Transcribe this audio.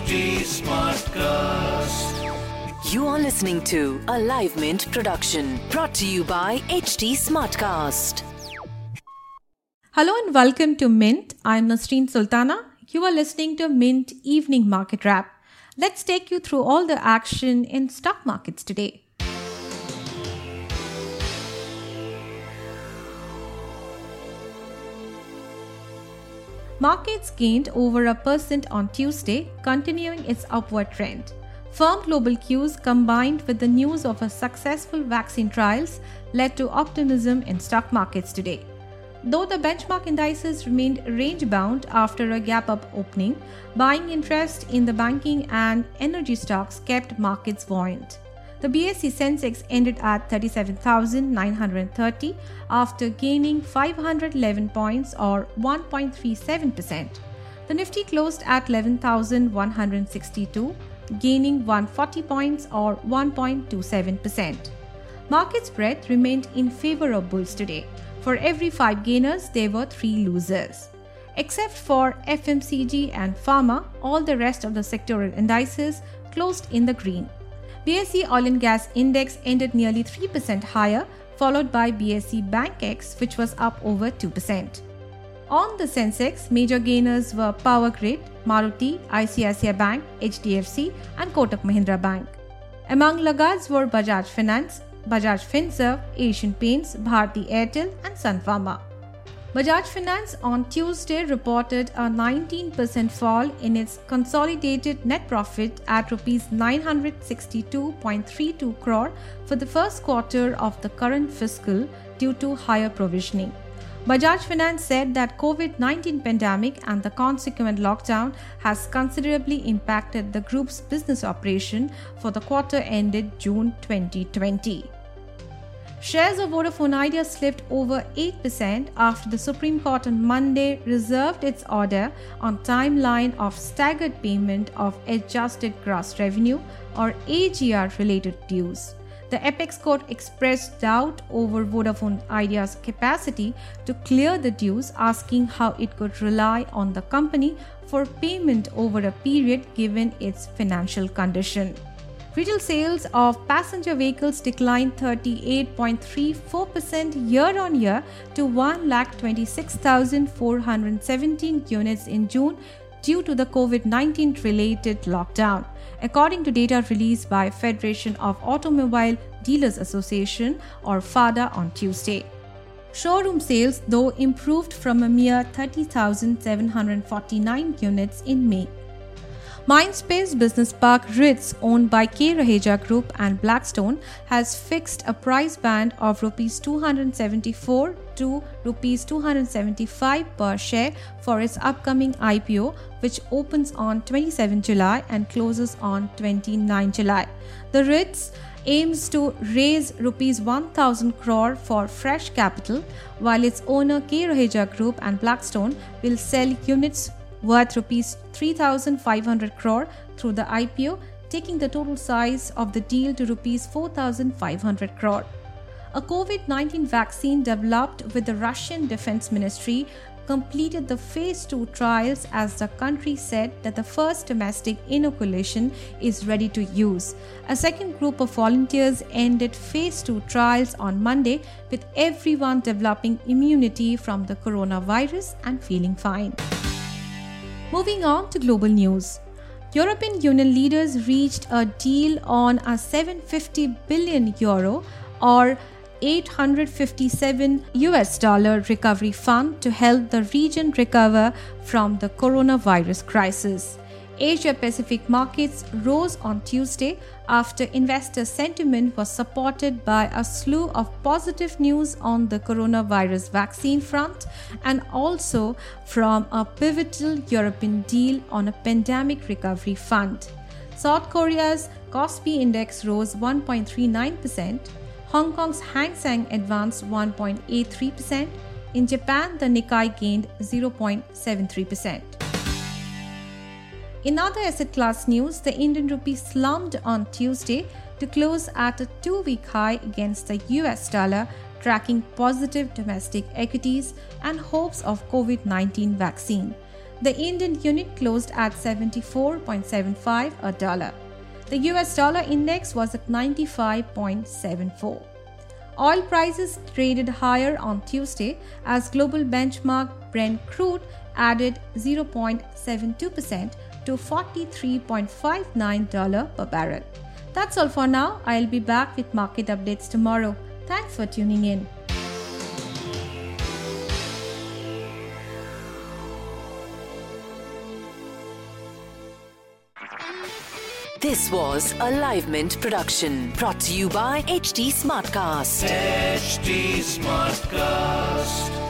HT Smartcast. You are listening to a Live Mint production brought to you by HT Smartcast. Hello and welcome to Mint. I'm Nasreen Sultana. You are listening to Mint Evening Market Wrap. Let's take you through all the action in stock markets today. Markets gained over a percent on Tuesday, continuing its upward trend. Firm global cues combined with the news of a successful vaccine trials led to optimism in stock markets today. Though the benchmark indices remained range bound after a gap up opening, buying interest in the banking and energy stocks kept markets buoyant. The BSE Sensex ended at 37,930 after gaining 511 points or 1.37%. The Nifty closed at 11,162, gaining 140 points or 1.27%. Market spread remained in favor of bulls today. For every 5 gainers, there were 3 losers. Except for FMCG and pharma, all the rest of the sectoral indices closed in the green. BSE Oil and Gas Index ended nearly 3% higher, followed by BSE Bankex, which was up over 2%. On the Sensex, major gainers were Power Grid, Maruti, ICICI Bank, HDFC, and Kotak Mahindra Bank. Among laggards were Bajaj Finance, Bajaj Finserv, Asian Paints, Bharti Airtel, and Sun Pharma. Bajaj Finance on Tuesday reported a 19% fall in its consolidated net profit at rupees 962.32 crore for the first quarter of the current fiscal due to higher provisioning. Bajaj Finance said that COVID-19 pandemic and the consequent lockdown has considerably impacted the group's business operation for the quarter ended June 2020. Shares of Vodafone Idea slipped over 8% after the Supreme Court on Monday reserved its order on timeline of staggered payment of adjusted gross revenue or AGR related dues. The apex court expressed doubt over Vodafone Idea's capacity to clear the dues, asking how it could rely on the company for payment over a period given its financial condition. Retail sales of passenger vehicles declined 38.34% year on year to 1,26,417 units in June due to the COVID 19 related lockdown, according to data released by Federation of Automobile Dealers Association or FADA on Tuesday. Showroom sales, though, improved from a mere 30,749 units in May. Mindspace Business Parks REIT, owned by K. Raheja Group and Blackstone, has fixed a price band of Rs 274 to Rs 275 per share for its upcoming IPO, which opens on 27 July and closes on 29 July. The REIT aims to raise rupees 1000 crore for fresh capital while its owner K Raheja Group and Blackstone will sell units worth rupees 3500 crore through the IPO, taking the total size of the deal to rupees 4500 crore. A COVID-19 vaccine developed with the Russian Defense Ministry completed the phase 2 trials as the country said that the first domestic inoculation is ready to use. A second group of volunteers ended phase 2 trials on Monday with everyone developing immunity from the coronavirus and feeling fine. Moving on to global news. European Union leaders reached a deal on a 750 billion euro or 857 US dollar recovery fund to help the region recover from the coronavirus crisis. Asia Pacific markets rose on Tuesday after investor sentiment was supported by a slew of positive news on the coronavirus vaccine front and also from a pivotal European deal on a pandemic recovery fund. South Korea's Kospi index rose 1.39%, Hong Kong's Hang Seng advanced 1.83%, in Japan the Nikkei gained 0.73%. In other asset class news, the Indian rupee slumped on Tuesday to close at a two week high against the US dollar, tracking positive domestic equities and hopes of COVID 19 vaccine. The Indian unit closed at 74.75 a dollar. The US dollar index was at 95.74. Oil prices traded higher on Tuesday as global benchmark Brent crude added 0.72% to $43.59 per barrel. That's all for now. I'll be back with market updates tomorrow. Thanks for tuning in. This was a Live Mint production brought to you by HT Smartcast. HT Smartcast.